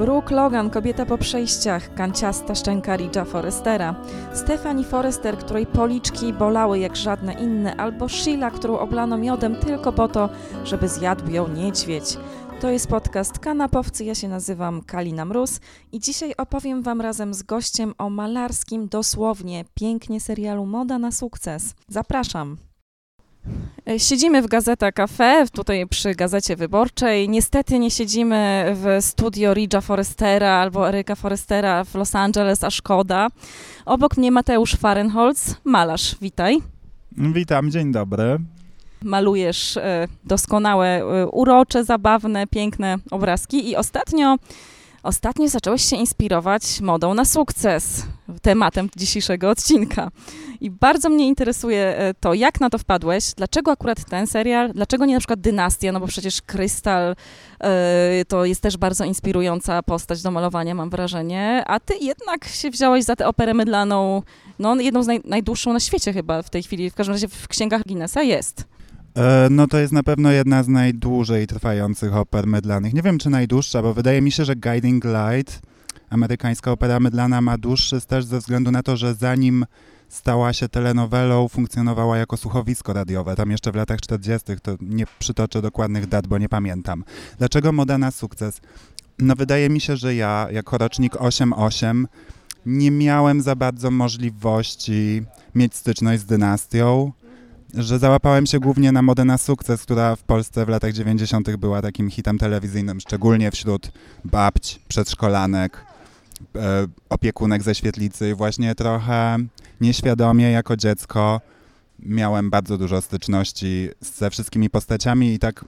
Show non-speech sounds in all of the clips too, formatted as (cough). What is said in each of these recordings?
Brooke Logan, kobieta po przejściach, kanciasta szczęka Ridge'a Forestera, Stephanie Forrester, której policzki bolały jak żadne inne, albo Sheila, którą oblano miodem tylko po to, żeby zjadł ją niedźwiedź. To jest podcast Kanapowcy, ja się nazywam Kalina Mróz i dzisiaj opowiem Wam razem z gościem o malarskim, dosłownie, pięknie serialu Moda na sukces. Zapraszam! Siedzimy w Gazeta Cafe, tutaj przy Gazecie Wyborczej. Niestety nie siedzimy w studio Ridge'a Forestera albo Eryka Forestera w Los Angeles, a szkoda. Obok mnie Mateusz Farenholz, malarz. Witaj. Witam, dzień dobry. Malujesz e, doskonałe, e, urocze, zabawne, piękne obrazki i ostatnio Ostatnio zacząłeś się inspirować modą na sukces, tematem dzisiejszego odcinka. I bardzo mnie interesuje e, to, jak na to wpadłeś, dlaczego akurat ten serial, dlaczego nie na przykład Dynastia, no bo przecież Krystal e, to jest też bardzo inspirująca postać do malowania, mam wrażenie, a ty jednak się wziąłeś za tę operę mydlaną, no jedną z naj, najdłuższą na świecie chyba w tej chwili, w każdym razie w księgach Guinnessa jest. E, no to jest na pewno jedna z najdłużej trwających oper mydlanych. Nie wiem, czy najdłuższa, bo wydaje mi się, że Guiding Light, amerykańska opera mydlana, ma dłuższy też ze względu na to, że zanim stała się telenowelą, funkcjonowała jako słuchowisko radiowe. Tam jeszcze w latach 40. to nie przytoczę dokładnych dat, bo nie pamiętam. Dlaczego moda na sukces? No wydaje mi się, że ja, jako rocznik 8-8, nie miałem za bardzo możliwości mieć styczność z dynastią że załapałem się głównie na modę na sukces, która w Polsce w latach 90. była takim hitem telewizyjnym, szczególnie wśród babć, przedszkolanek, e, opiekunek ze świetlicy i właśnie trochę nieświadomie jako dziecko miałem bardzo dużo styczności ze wszystkimi postaciami i tak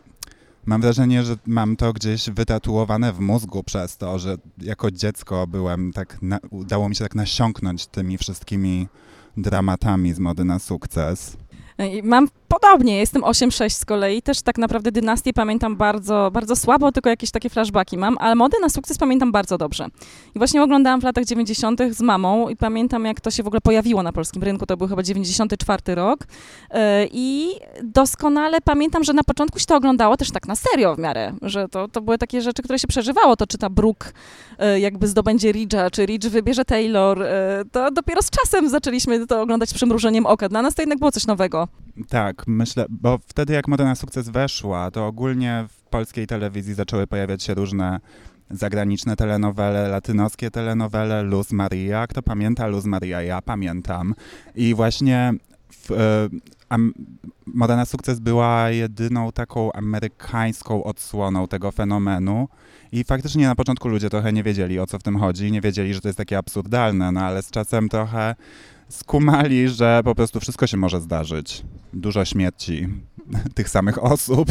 mam wrażenie, że mam to gdzieś wytatuowane w mózgu przez to, że jako dziecko byłem tak, na, udało mi się tak nasiąknąć tymi wszystkimi dramatami z mody na sukces. Mam podobnie, jestem 8-6 z kolei, też tak naprawdę dynastię pamiętam bardzo, bardzo słabo, tylko jakieś takie flashbacki mam, ale modę na sukces pamiętam bardzo dobrze. I właśnie oglądałam w latach 90. z mamą i pamiętam, jak to się w ogóle pojawiło na polskim rynku, to był chyba 94 rok e, i doskonale pamiętam, że na początku się to oglądało też tak na serio w miarę, że to, to były takie rzeczy, które się przeżywało, to czy ta Brooke e, jakby zdobędzie Ridge'a, czy Ridge wybierze Taylor, e, to dopiero z czasem zaczęliśmy to oglądać przymrużeniem oka. Dla nas to jednak było coś nowego. Tak, myślę, bo wtedy jak Moda na sukces weszła, to ogólnie w polskiej telewizji zaczęły pojawiać się różne zagraniczne telenowele, latynoskie telenowele, Luz Maria. Kto pamięta Luz Maria? Ja pamiętam. I właśnie w, y, Moda na sukces była jedyną taką amerykańską odsłoną tego fenomenu. I faktycznie na początku ludzie trochę nie wiedzieli, o co w tym chodzi, nie wiedzieli, że to jest takie absurdalne, no ale z czasem trochę skumali, że po prostu wszystko się może zdarzyć. Dużo śmierci (laughs) tych samych osób.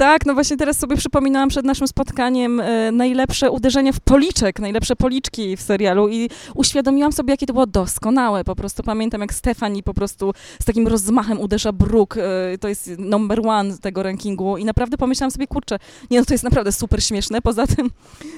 Tak, no właśnie teraz sobie przypominałam przed naszym spotkaniem e, najlepsze uderzenie w policzek, najlepsze policzki w serialu i uświadomiłam sobie, jakie to było doskonałe. Po prostu pamiętam, jak Stefani po prostu z takim rozmachem uderza Brooke. E, to jest number one tego rankingu i naprawdę pomyślałam sobie, kurczę, nie no, to jest naprawdę super śmieszne. Poza tym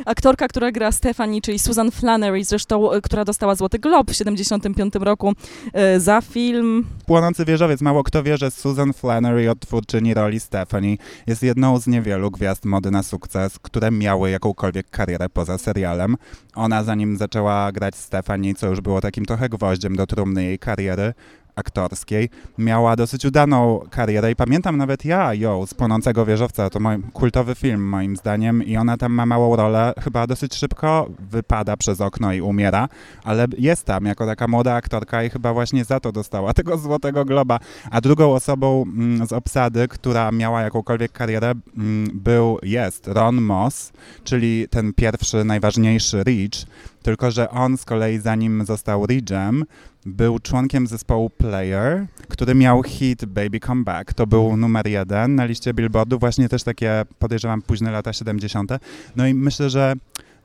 aktorka, która gra Stefani, czyli Susan Flannery, zresztą, e, która dostała Złoty Glob w 75 roku e, za film... Płonący wieżowiec. Mało kto wie, że Susan Flannery, odtwórczyni roli Stephanie, jest jedną z niewielu gwiazd mody na sukces, które miały jakąkolwiek karierę poza serialem. Ona zanim zaczęła grać Stephanie, co już było takim trochę gwoździem do trumny jej kariery, aktorskiej. Miała dosyć udaną karierę i pamiętam nawet ja ją z Płonącego Wieżowca, to kultowy film moim zdaniem i ona tam ma małą rolę, chyba dosyć szybko wypada przez okno i umiera, ale jest tam jako taka młoda aktorka i chyba właśnie za to dostała (laughs) tego Złotego Globa. A drugą osobą mm, z obsady, która miała jakąkolwiek karierę mm, był, jest Ron Moss, czyli ten pierwszy, najważniejszy Rich, tylko że on z kolei zanim został Ridge'em, był członkiem zespołu Player, który miał hit Baby Come Back. To był numer jeden na liście Billboardu, właśnie też takie, podejrzewam, późne lata 70. No i myślę, że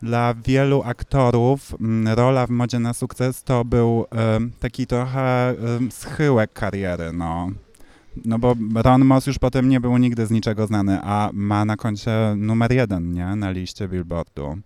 dla wielu aktorów mm, rola w modzie na sukces to był taki trochę schyłek kariery, no. No bo Ron Moss już potem nie był nigdy z niczego znany, a ma na koncie numer jeden, nie, na liście Billboardu.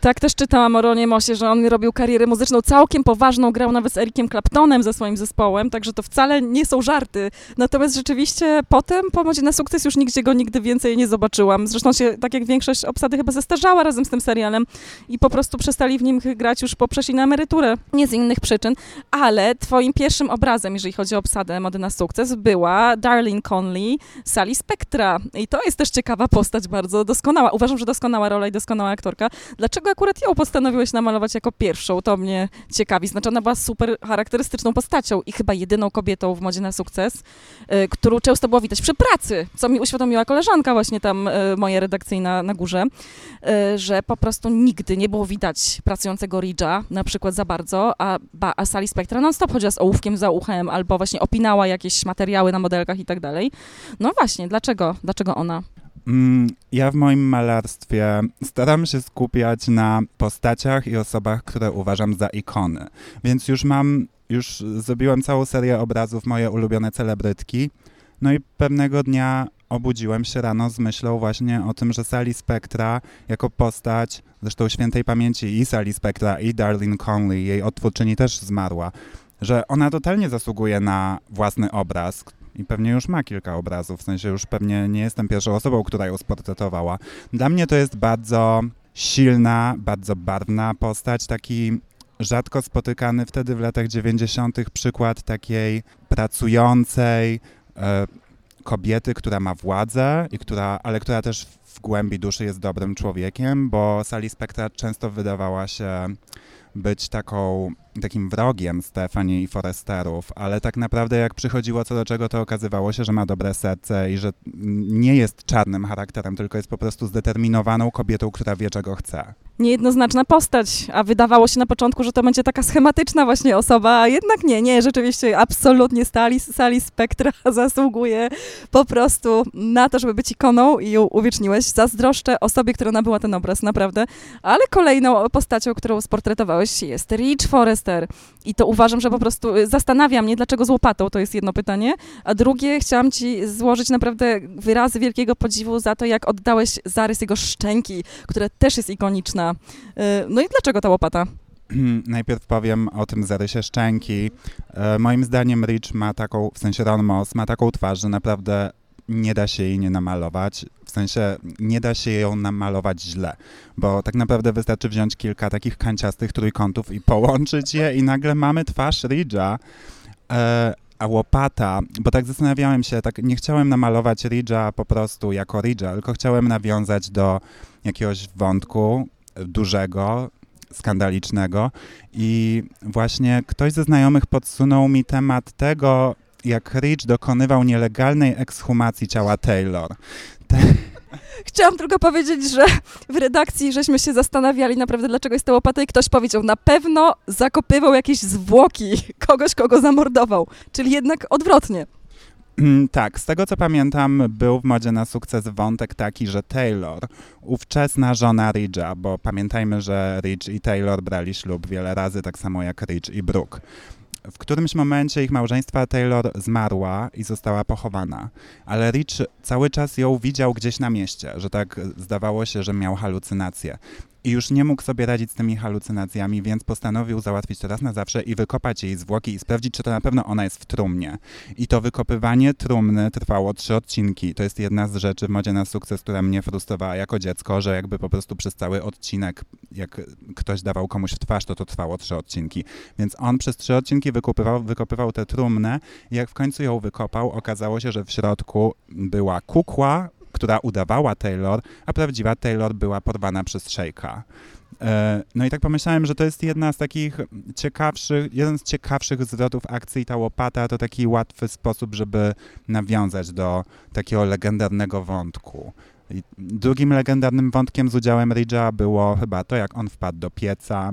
Tak, też czytałam o Ronie Mosie, że on robił karierę muzyczną całkiem poważną, grał nawet z Erikiem Claptonem ze swoim zespołem, także to wcale nie są żarty. Natomiast rzeczywiście potem, po Modzie na sukces, już nigdzie go nigdy więcej nie zobaczyłam. Zresztą się, tak jak większość obsady, chyba zestarzała razem z tym serialem i po prostu przestali w nim grać już po przeszli na emeryturę. Nie z innych przyczyn, ale twoim pierwszym obrazem, jeżeli chodzi o obsadę Mody na sukces, była Darlene Conley, Sally Spectra. I to jest też ciekawa postać, bardzo doskonała. Uważam, że doskonała rola i doskonała aktorka. Dlaczego akurat ją postanowiłeś namalować jako pierwszą? To mnie ciekawi. Znaczy ona była super charakterystyczną postacią i chyba jedyną kobietą w Modzie na sukces, y, którą często było widać przy pracy, co mi uświadomiła koleżanka właśnie tam y, moja redakcyjna na górze, y, że po prostu nigdy nie było widać pracującego Ridge'a na przykład za bardzo, a, ba, a Sally Spectra non-stop chodziła z ołówkiem za uchem albo właśnie opinała jakieś materiały na modelkach i tak dalej. No właśnie, dlaczego? Dlaczego ona? Mm, Ja w moim malarstwie staram się skupiać na postaciach i osobach, które uważam za ikony. Więc już mam, już zrobiłem całą serię obrazów moje ulubione celebrytki. No i pewnego dnia obudziłem się rano z myślą właśnie o tym, że Sally Spectra jako postać, zresztą świętej pamięci i Sally Spectra i Darlene Conley, jej odtwórczyni też zmarła, że ona totalnie zasługuje na własny obraz, i pewnie już ma kilka obrazów, w sensie już pewnie nie jestem pierwszą osobą, która ją sportretowała. Dla mnie to jest bardzo silna, bardzo barwna postać, taki rzadko spotykany wtedy w latach 90. przykład takiej pracującej e, kobiety, która ma władzę, i która, ale która też w głębi duszy jest dobrym człowiekiem, bo Sally Spectra często wydawała się być taką, takim wrogiem Stefanii i Foresterów, ale tak naprawdę jak przychodziło co do czego, to okazywało się, że ma dobre serce i że nie jest czarnym charakterem, tylko jest po prostu zdeterminowaną kobietą, która wie, czego chce. Niejednoznaczna postać, a wydawało się na początku, że to będzie taka schematyczna właśnie osoba, a jednak nie, nie, rzeczywiście absolutnie Sally, Sally Spectra (laughs) zasługuje po prostu na to, żeby być ikoną i ją uwieczniłeś. Zazdroszczę osobie, która nabyła ten obraz, naprawdę. Ale kolejną postacią, którą sportretowałeś jest Rich I to uważam, że po prostu y, zastanawia mnie, dlaczego z łopatą, to jest jedno pytanie, a drugie chciałam ci złożyć naprawdę wyrazy wielkiego podziwu za to, jak oddałeś zarys jego szczęki, która też jest ikoniczna. Y, No i dlaczego ta łopata? (clears throat) Najpierw powiem o tym zarysie szczęki. E, moim zdaniem Rich ma taką, w sensie Ron Moss ma taką twarz, że naprawdę nie da się jej nie namalować. W sensie nie da się ją namalować źle, bo tak naprawdę wystarczy wziąć kilka takich kanciastych trójkątów i połączyć je i nagle mamy twarz Ridge'a. E, a łopata, bo tak zastanawiałem się, tak nie chciałem namalować Ridge'a po prostu jako Ridge'a, tylko chciałem nawiązać do jakiegoś wątku dużego, skandalicznego i właśnie ktoś ze znajomych podsunął mi temat tego, jak Rich dokonywał nielegalnej ekshumacji ciała Taylor. (laughs) Chciałam tylko powiedzieć, że w redakcji żeśmy się zastanawiali naprawdę, dlaczego jest ta łopata i ktoś powiedział, na pewno zakopywał jakieś zwłoki (laughs) kogoś, kogo zamordował. Czyli jednak odwrotnie. Mm, Tak, z tego co pamiętam, był w modzie na sukces wątek taki, że Taylor, ówczesna żona Ridge'a, bo pamiętajmy, że Ridge i Taylor brali ślub wiele razy, tak samo jak Ridge i Brooke. W którymś momencie ich małżeństwa Taylor zmarła i została pochowana, ale Rich cały czas ją widział gdzieś na mieście, że tak zdawało się, że miał halucynacje. I już nie mógł sobie radzić z tymi halucynacjami, więc postanowił załatwić to raz na zawsze i wykopać jej zwłoki i sprawdzić, czy to na pewno ona jest w trumnie. I to wykopywanie trumny trwało trzy odcinki. To jest jedna z rzeczy w modzie na sukces, która mnie frustrowała jako dziecko, że jakby po prostu przez cały odcinek, jak ktoś dawał komuś w twarz, to to trwało trzy odcinki. Więc on przez trzy odcinki wykopywał, wykopywał tę trumnę jak w końcu ją wykopał, okazało się, że w środku była kukła, która udawała Taylor, a prawdziwa Taylor była porwana przez szejka. E, No i tak pomyślałem, że to jest jedna z takich ciekawszych, jeden z ciekawszych zwrotów akcji ta łopata to taki łatwy sposób, żeby nawiązać do takiego legendarnego wątku. Drugim legendarnym wątkiem z udziałem Ridge'a było chyba to, jak on wpadł do pieca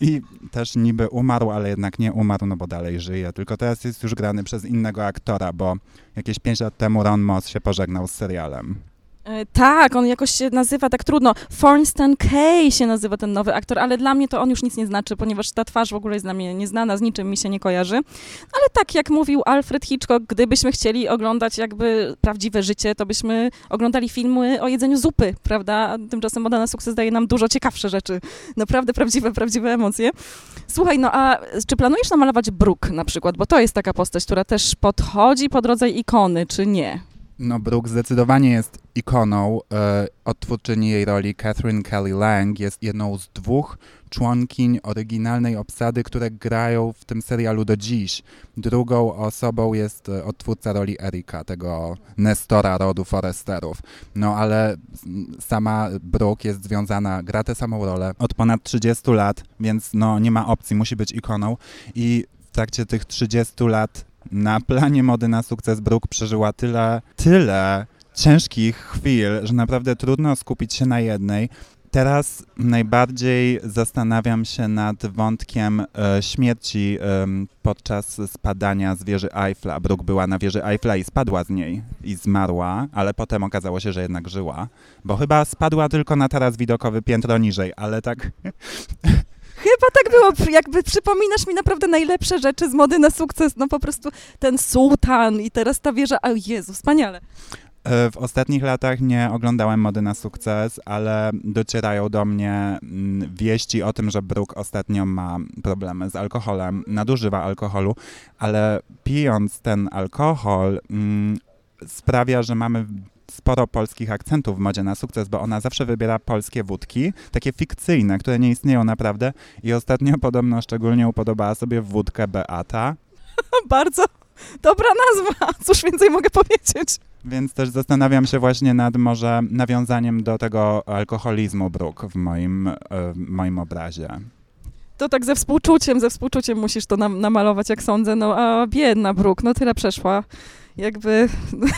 i też niby umarł, ale jednak nie umarł, no bo dalej żyje, tylko teraz jest już grany przez innego aktora, bo jakieś 5 lat temu Ron Moss się pożegnał z serialem. E, tak, on jakoś się nazywa tak trudno. Thornston Kay się nazywa ten nowy aktor, ale dla mnie to on już nic nie znaczy, ponieważ ta twarz w ogóle jest dla mnie nieznana, z niczym mi się nie kojarzy. Ale tak jak mówił Alfred Hitchcock, gdybyśmy chcieli oglądać jakby prawdziwe życie, to byśmy oglądali filmy o jedzeniu zupy, prawda? Tymczasem Moda na sukces daje nam dużo ciekawsze rzeczy. Naprawdę prawdziwe, prawdziwe emocje. Słuchaj, no a czy planujesz namalować Brooke na przykład? Bo to jest taka postać, która też podchodzi pod rodzaj ikony, czy nie? No, Brooke zdecydowanie jest ikoną. E, odtwórczyni jej roli Catherine Kelly Lang jest jedną z dwóch członkiń oryginalnej obsady, które grają w tym serialu do dziś. Drugą osobą jest e, odtwórca roli Erika, tego Nestora rodu Foresterów. No ale sama Brooke jest związana, gra tę samą rolę od ponad 30 lat, więc no nie ma opcji, musi być ikoną i w trakcie tych 30 lat na planie mody na sukces Brooke przeżyła tyle, tyle ciężkich chwil, że naprawdę trudno skupić się na jednej. Teraz najbardziej zastanawiam się nad wątkiem e, śmierci e, podczas spadania z wieży Eiffla. Brooke była na wieży Eiffla i spadła z niej i zmarła, ale potem okazało się, że jednak żyła, bo chyba spadła tylko na taras widokowy piętro niżej, ale tak (laughs) Chyba tak było, jakby przypominasz mi naprawdę najlepsze rzeczy z mody na sukces, no po prostu ten sułtan i teraz ta wieża, o Jezu, wspaniale. E, w ostatnich latach nie oglądałem mody na sukces, ale docierają do mnie mm, wieści o tym, że Brooke ostatnio ma problemy z alkoholem, nadużywa alkoholu, ale pijąc ten alkohol mm, sprawia, że mamy sporo polskich akcentów w modzie na sukces, bo ona zawsze wybiera polskie wódki, takie fikcyjne, które nie istnieją naprawdę i ostatnio podobno szczególnie upodobała sobie wódkę Beata. (laughs) Bardzo dobra nazwa, cóż więcej mogę powiedzieć. Więc też zastanawiam się właśnie nad może nawiązaniem do tego alkoholizmu Brooke w moim, e, w moim obrazie. To tak ze współczuciem, ze współczuciem musisz to nam, namalować, jak sądzę. No a biedna Brooke, no tyle przeszła. Jakby...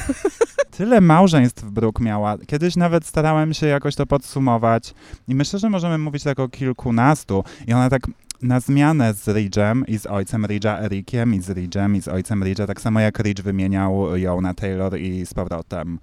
(laughs) Tyle małżeństw Brooke miała. Kiedyś nawet starałem się jakoś to podsumować i myślę, że możemy mówić tak o kilkunastu. I ona tak na zmianę z Ridge'em i z ojcem Ridge'a Erikiem i z Ridge'em i z ojcem Ridge'a, tak samo jak Ridge wymieniał ją na Taylor i z powrotem.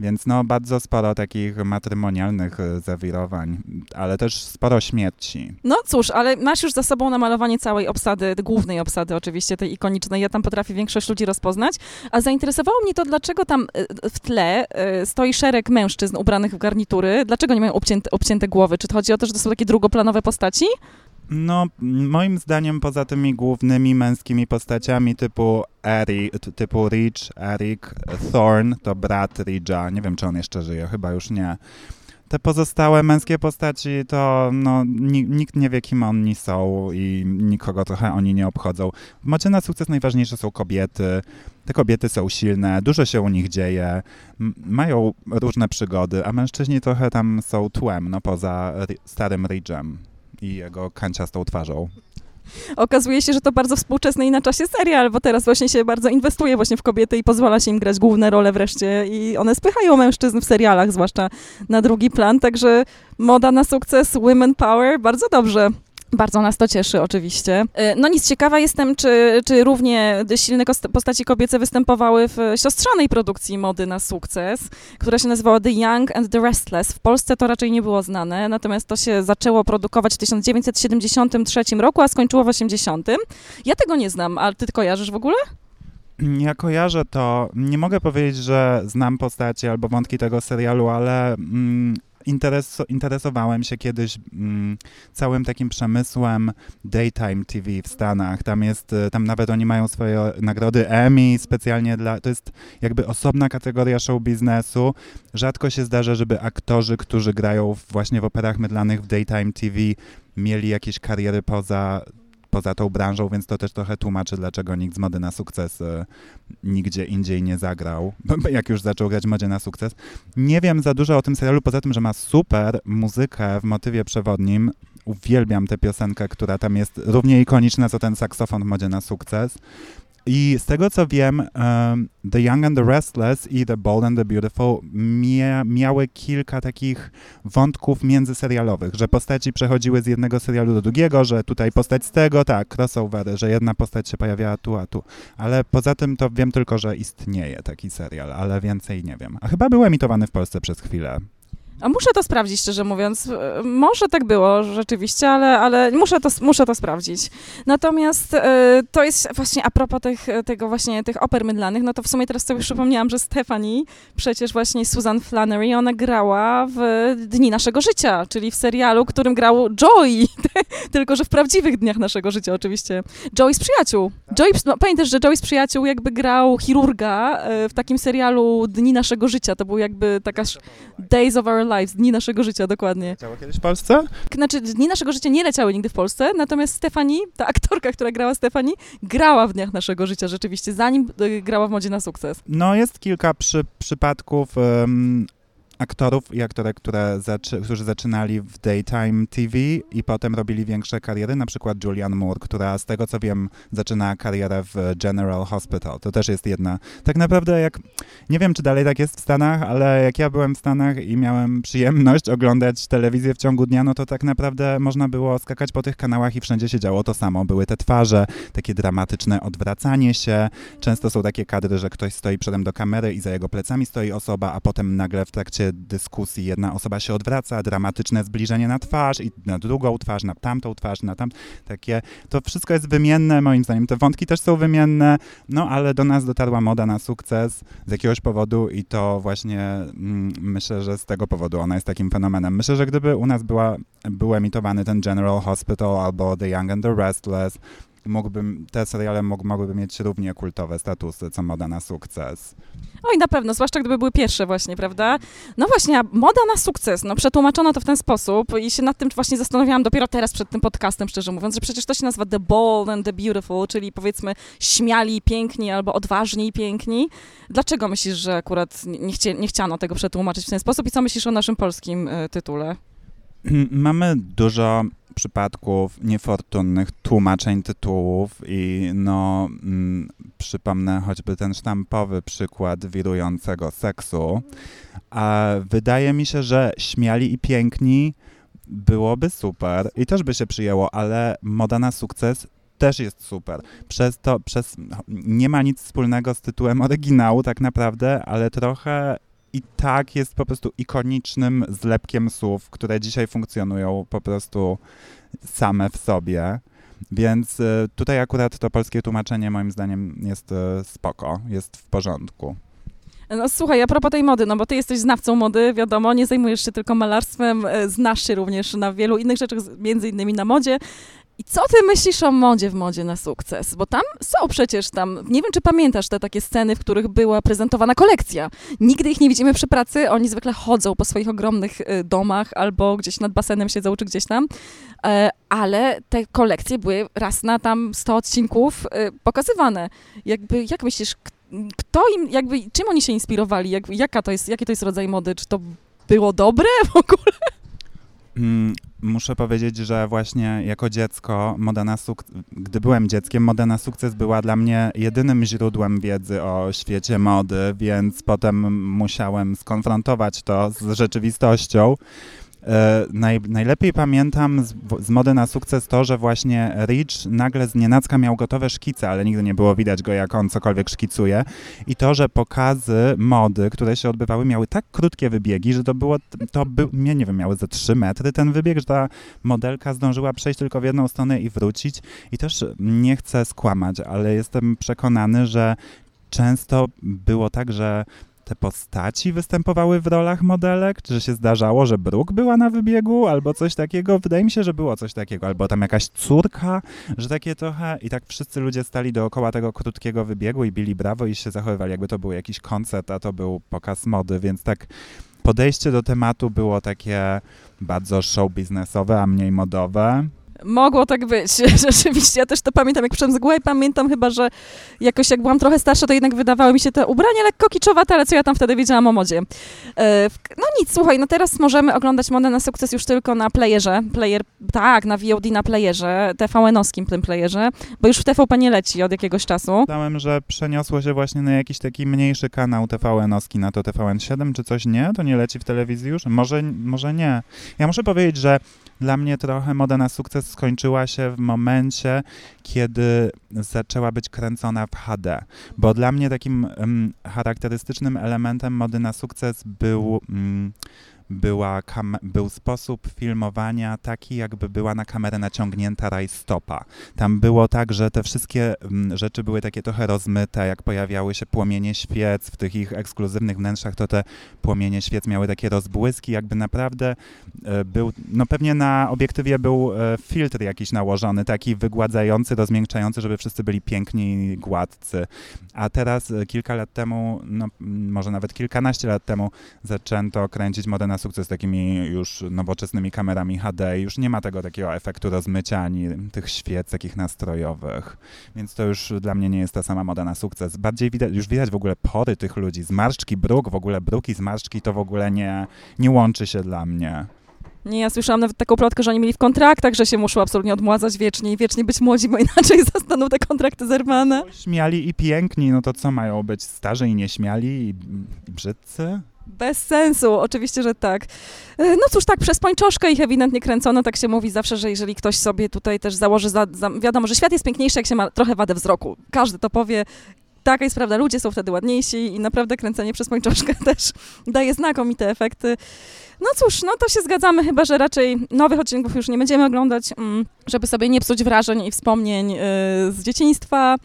Więc no bardzo sporo takich matrymonialnych zawirowań, ale też sporo śmierci. No cóż, ale masz już za sobą namalowanie całej obsady, głównej obsady oczywiście, tej ikonicznej. Ja tam potrafię większość ludzi rozpoznać. A zainteresowało mnie to, dlaczego tam e, w tle e, stoi szereg mężczyzn ubranych w garnitury. Dlaczego nie mają obcięte, obcięte głowy? Czy to chodzi o to, że to są takie drugoplanowe postaci? No, moim zdaniem poza tymi głównymi męskimi postaciami typu Eri, typu Rich, Eric, Thorn, to brat Ridge'a. Nie wiem, czy on jeszcze żyje, chyba już nie. Te pozostałe męskie postaci to no, nikt nie wie, kim oni są i nikogo trochę oni nie obchodzą. W mocie na sukces najważniejsze są kobiety. Te kobiety są silne, dużo się u nich dzieje, mają różne przygody, a mężczyźni trochę tam są tłem, no poza starym Ridge'em i jego kanciastą twarzą. Okazuje się, że to bardzo współczesny i na czasie serial, bo teraz właśnie się bardzo inwestuje właśnie w kobiety i pozwala się im grać główne role wreszcie i one spychają mężczyzn w serialach, zwłaszcza na drugi plan, także moda na sukces, women power, bardzo dobrze. Bardzo nas to cieszy, oczywiście. E, no nic, ciekawa jestem, czy, czy równie silne postaci kobiece występowały w siostrzanej produkcji mody na sukces, która się nazywała The Young and the Restless. W Polsce to raczej nie było znane, natomiast to się zaczęło produkować w 1973 roku, a skończyło w 80. Ja tego nie znam, ale ty kojarzysz w ogóle? Ja kojarzę to. Nie mogę powiedzieć, że znam postacie albo wątki tego serialu, ale mm, intereso interesowałem się kiedyś mm, całym takim przemysłem daytime TV w Stanach. Tam jest, y, tam nawet oni mają swoje nagrody Emmy specjalnie dla, to jest jakby osobna kategoria show biznesu. Rzadko się zdarza, żeby aktorzy, którzy grają właśnie w operach mydlanych w daytime TV mieli jakieś kariery poza poza tą branżą, więc to też trochę tłumaczy, dlaczego nikt z mody na sukces e, nigdzie indziej nie zagrał, (laughs) jak już zaczął grać modzie na sukces. Nie wiem za dużo o tym serialu, poza tym, że ma super muzykę w motywie przewodnim. Uwielbiam tę piosenkę, która tam jest równie ikoniczna, co ten saksofon w modzie na sukces I z tego co wiem, um, The Young and the Restless i The Bold and the Beautiful mia miały kilka takich wątków międzyserialowych, że postaci przechodziły z jednego serialu do drugiego, że tutaj postać z tego, tak, crossovery, że jedna postać się pojawiała tu, a tu. Ale poza tym to wiem tylko, że istnieje taki serial, ale więcej nie wiem. A chyba był emitowany w Polsce przez chwilę. A muszę to sprawdzić, szczerze mówiąc. E, może tak było rzeczywiście, ale, ale muszę, to, muszę to sprawdzić. Natomiast e, to jest właśnie a propos tych, tego właśnie tych oper mydlanych, no to w sumie teraz sobie przypomniałam, że Stephanie, przecież właśnie Susan Flannery, ona grała w Dni Naszego Życia, czyli w serialu, którym grał Joey, (laughs) tylko że w prawdziwych dniach naszego życia oczywiście. Joey z Przyjaciół. Joey, no, pamiętasz, że Joey z Przyjaciół jakby grał chirurga e, w takim serialu Dni Naszego Życia. To był jakby taka Days of Our Lives, Dni Naszego Życia, dokładnie. Leciało kiedyś w Polsce? Znaczy, Dni Naszego Życia nie leciały nigdy w Polsce, natomiast Stefani, ta aktorka, która grała Stefani, grała w Dniach Naszego Życia rzeczywiście, zanim e, grała w Modzie na Sukces. No, jest kilka przy, przypadków um, aktorów i aktorek, które zaczy, którzy zaczynali w Daytime TV i potem robili większe kariery, na przykład Julianne Moore, która z tego co wiem zaczyna karierę w General Hospital. To też jest jedna. Tak naprawdę jak, nie wiem czy dalej tak jest w Stanach, ale jak ja byłem w Stanach i miałem przyjemność oglądać telewizję w ciągu dnia, no to tak naprawdę można było skakać po tych kanałach i wszędzie się działo to samo. Były te twarze, takie dramatyczne odwracanie się. Często są takie kadry, że ktoś stoi przodem do kamery i za jego plecami stoi osoba, a potem nagle w trakcie dyskusji jedna osoba się odwraca, dramatyczne zbliżenie na twarz i na drugą twarz, na tamtą twarz, na tam takie. To wszystko jest wymienne, moim zdaniem. Te wątki też są wymienne, no ale do nas dotarła moda na sukces z jakiegoś powodu i to właśnie mm, myślę, że z tego powodu ona jest takim fenomenem. Myślę, że gdyby u nas była, był emitowany ten General Hospital albo The Young and the Restless, mógłbym, te seriale mógł, mogłyby mieć równie kultowe statusy, co Moda na sukces. Oj, na pewno, zwłaszcza gdyby były pierwsze właśnie, prawda? No właśnie, moda na sukces, no przetłumaczono to w ten sposób i się nad tym właśnie zastanawiałam dopiero teraz przed tym podcastem, szczerze mówiąc, że przecież to się nazywa The Bold and the Beautiful, czyli powiedzmy śmiali piękni albo odważni i piękni. Dlaczego myślisz, że akurat nie, chcie, nie chciano tego przetłumaczyć w ten sposób i co myślisz o naszym polskim y, tytule? (clears throat) Mamy dużo przypadków niefortunnych tłumaczeń tytułów i no mm, przypomnę choćby ten sztampowy przykład wirującego seksu. A wydaje mi się, że śmiali i piękni byłoby super i też by się przyjęło, ale moda na sukces też jest super. Przez to, przez, nie ma nic wspólnego z tytułem oryginału tak naprawdę, ale trochę i tak jest po prostu ikonicznym zlepkiem słów, które dzisiaj funkcjonują po prostu same w sobie. Więc y, tutaj akurat to polskie tłumaczenie moim zdaniem jest y, spoko, jest w porządku. No słuchaj, a propos tej mody, no bo ty jesteś znawcą mody, wiadomo, nie zajmujesz się tylko malarstwem, y, znasz się również na wielu innych rzeczach, między innymi na modzie. I co ty myślisz o modzie w modzie na sukces? Bo tam są przecież tam, nie wiem czy pamiętasz te takie sceny, w których była prezentowana kolekcja. Nigdy ich nie widzimy przy pracy, oni zwykle chodzą po swoich ogromnych y, domach albo gdzieś nad basenem siedzą czy gdzieś tam, e, ale te kolekcje były raz na tam 100 odcinków y, pokazywane. Jakby, jak myślisz, kto im, jakby, czym oni się inspirowali? Jak, jaka to jest, jaki to jest rodzaj mody? Czy to było dobre w ogóle? Mm, muszę powiedzieć, że właśnie jako dziecko, moda na gdy byłem dzieckiem, moda na sukces była dla mnie jedynym źródłem wiedzy o świecie mody, więc potem musiałem skonfrontować to z rzeczywistością. E, naj, najlepiej pamiętam z, z, mody na sukces to, że właśnie Rich nagle z nienacka miał gotowe szkice, ale nigdy nie było widać go, jak on cokolwiek szkicuje. I to, że pokazy mody, które się odbywały, miały tak krótkie wybiegi, że to było, to był, nie, nie wiem, miały ze 3 metry ten wybieg, że ta modelka zdążyła przejść tylko w jedną stronę i wrócić. I też nie chcę skłamać, ale jestem przekonany, że często było tak, że te postaci występowały w rolach modelek? Czy się zdarzało, że Brooke była na wybiegu albo coś takiego? Wydaje mi się, że było coś takiego. Albo tam jakaś córka, że takie trochę... I tak wszyscy ludzie stali dookoła tego krótkiego wybiegu i bili brawo i się zachowywali, jakby to był jakiś koncert, a to był pokaz mody, więc tak podejście do tematu było takie bardzo show biznesowe, a mniej modowe. Mogło tak być, (laughs) rzeczywiście. Ja też to pamiętam, jak przyszłam z góry, pamiętam chyba, że jakoś jak byłam trochę starsza, to jednak wydawały mi się te ubrania lekko kiczowate, ale co ja tam wtedy wiedziałam o modzie. E, no nic, słuchaj, no teraz możemy oglądać modę na sukces już tylko na playerze. Player, tak, na VOD na playerze, TVN-owskim tym playerze, bo już w TVP nie leci od jakiegoś czasu. Myślałem, że przeniosło się właśnie na jakiś taki mniejszy kanał TVN-owski, na to TVN7 czy coś, nie? To nie leci w telewizji już? Może, może nie. Ja muszę powiedzieć, że dla mnie trochę moda na sukces skończyła się w momencie, kiedy zaczęła być kręcona w HD. Bo dla mnie takim um, charakterystycznym elementem mody na sukces był. Um, była był sposób filmowania taki, jakby była na kamerę naciągnięta rajstopa. Tam było tak, że te wszystkie mm, rzeczy były takie trochę rozmyte, jak pojawiały się płomienie świec w tych ich ekskluzywnych wnętrzach, to te płomienie świec miały takie rozbłyski, jakby naprawdę e, był, no pewnie na obiektywie był e, filtr jakiś nałożony, taki wygładzający, rozmiękczający, żeby wszyscy byli piękni i gładcy. A teraz e, kilka lat temu, no może nawet kilkanaście lat temu zaczęto kręcić modę na sukces takimi już nowoczesnymi kamerami HD. Już nie ma tego takiego efektu rozmycia ani tych świec takich nastrojowych. Więc to już dla mnie nie jest ta sama moda na sukces. Bardziej widać, już widać w ogóle pory tych ludzi. Zmarszczki, bruk, w ogóle bruki, zmarszczki to w ogóle nie, nie łączy się dla mnie. Nie, ja słyszałam nawet taką plotkę, że oni mieli w kontraktach, że się muszą absolutnie odmładzać wiecznie i wiecznie być młodzi, bo inaczej (laughs) zostaną te kontrakty zerwane. Śmiali i piękni, no to co mają być starzy i nieśmiali i, i brzydcy? Bez sensu, oczywiście, że tak. E, no cóż, tak, przez pończoszkę ich ewidentnie kręcono, tak się mówi zawsze, że jeżeli ktoś sobie tutaj też założy, za, za, wiadomo, że świat jest piękniejszy, jak się ma trochę wadę wzroku. Każdy to powie, taka jest prawda, ludzie są wtedy ładniejsi i naprawdę kręcenie przez pończoszkę (laughs) też daje znakomite efekty. No cóż, no to się zgadzamy, chyba że raczej nowych odcinków już nie będziemy oglądać, mm, żeby sobie nie psuć wrażeń i wspomnień y, z dzieciństwa.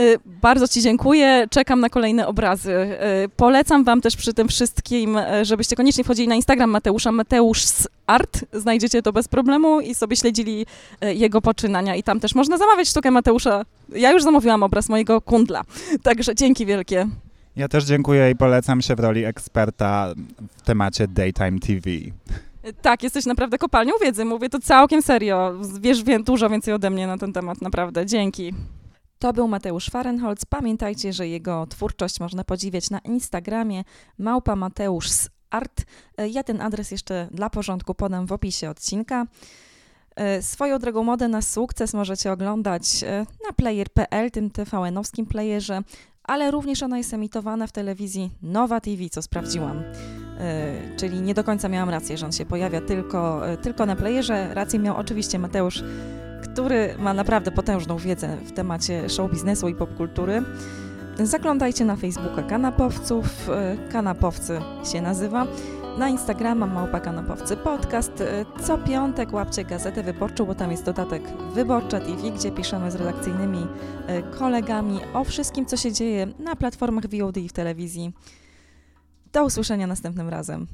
Y, bardzo Ci dziękuję, czekam na kolejne obrazy. Y, polecam Wam też przy tym wszystkim, y, żebyście koniecznie wchodzili na Instagram Mateusza, Mateusz z Art, znajdziecie to bez problemu i sobie śledzili jego poczynania i tam też można zamawiać sztukę Mateusza. Ja już zamówiłam obraz mojego kundla, także dzięki wielkie. Ja też dziękuję i polecam się w roli eksperta w temacie Daytime TV. Tak, jesteś naprawdę kopalnią wiedzy, mówię to całkiem serio. Wiesz wie, dużo więcej ode mnie na ten temat, naprawdę. Dzięki. To był Mateusz Farenholz. Pamiętajcie, że jego twórczość można podziwiać na Instagramie małpa Mateusz z art. E, ja ten adres jeszcze dla porządku podam w opisie odcinka. E, swoją drogą modę na sukces możecie oglądać e, na player.pl, tym TVN-owskim playerze, ale również ona jest emitowana w telewizji Nowa TV, co sprawdziłam. Czyli nie do końca miałam rację, że on się pojawia tylko, tylko na playerze. Rację miał oczywiście Mateusz który ma naprawdę potężną wiedzę w temacie show biznesu i popkultury. Zaglądajcie na Facebooka Kanapowców, e, Kanapowcy się nazywa, na Instagrama Małpa Kanapowcy Podcast. E, co piątek łapcie Gazetę Wyborczą, bo tam jest dodatek Wyborcza TV, gdzie piszemy z redakcyjnymi e, kolegami o wszystkim, co się dzieje na platformach VOD i w telewizji. Do usłyszenia następnym razem.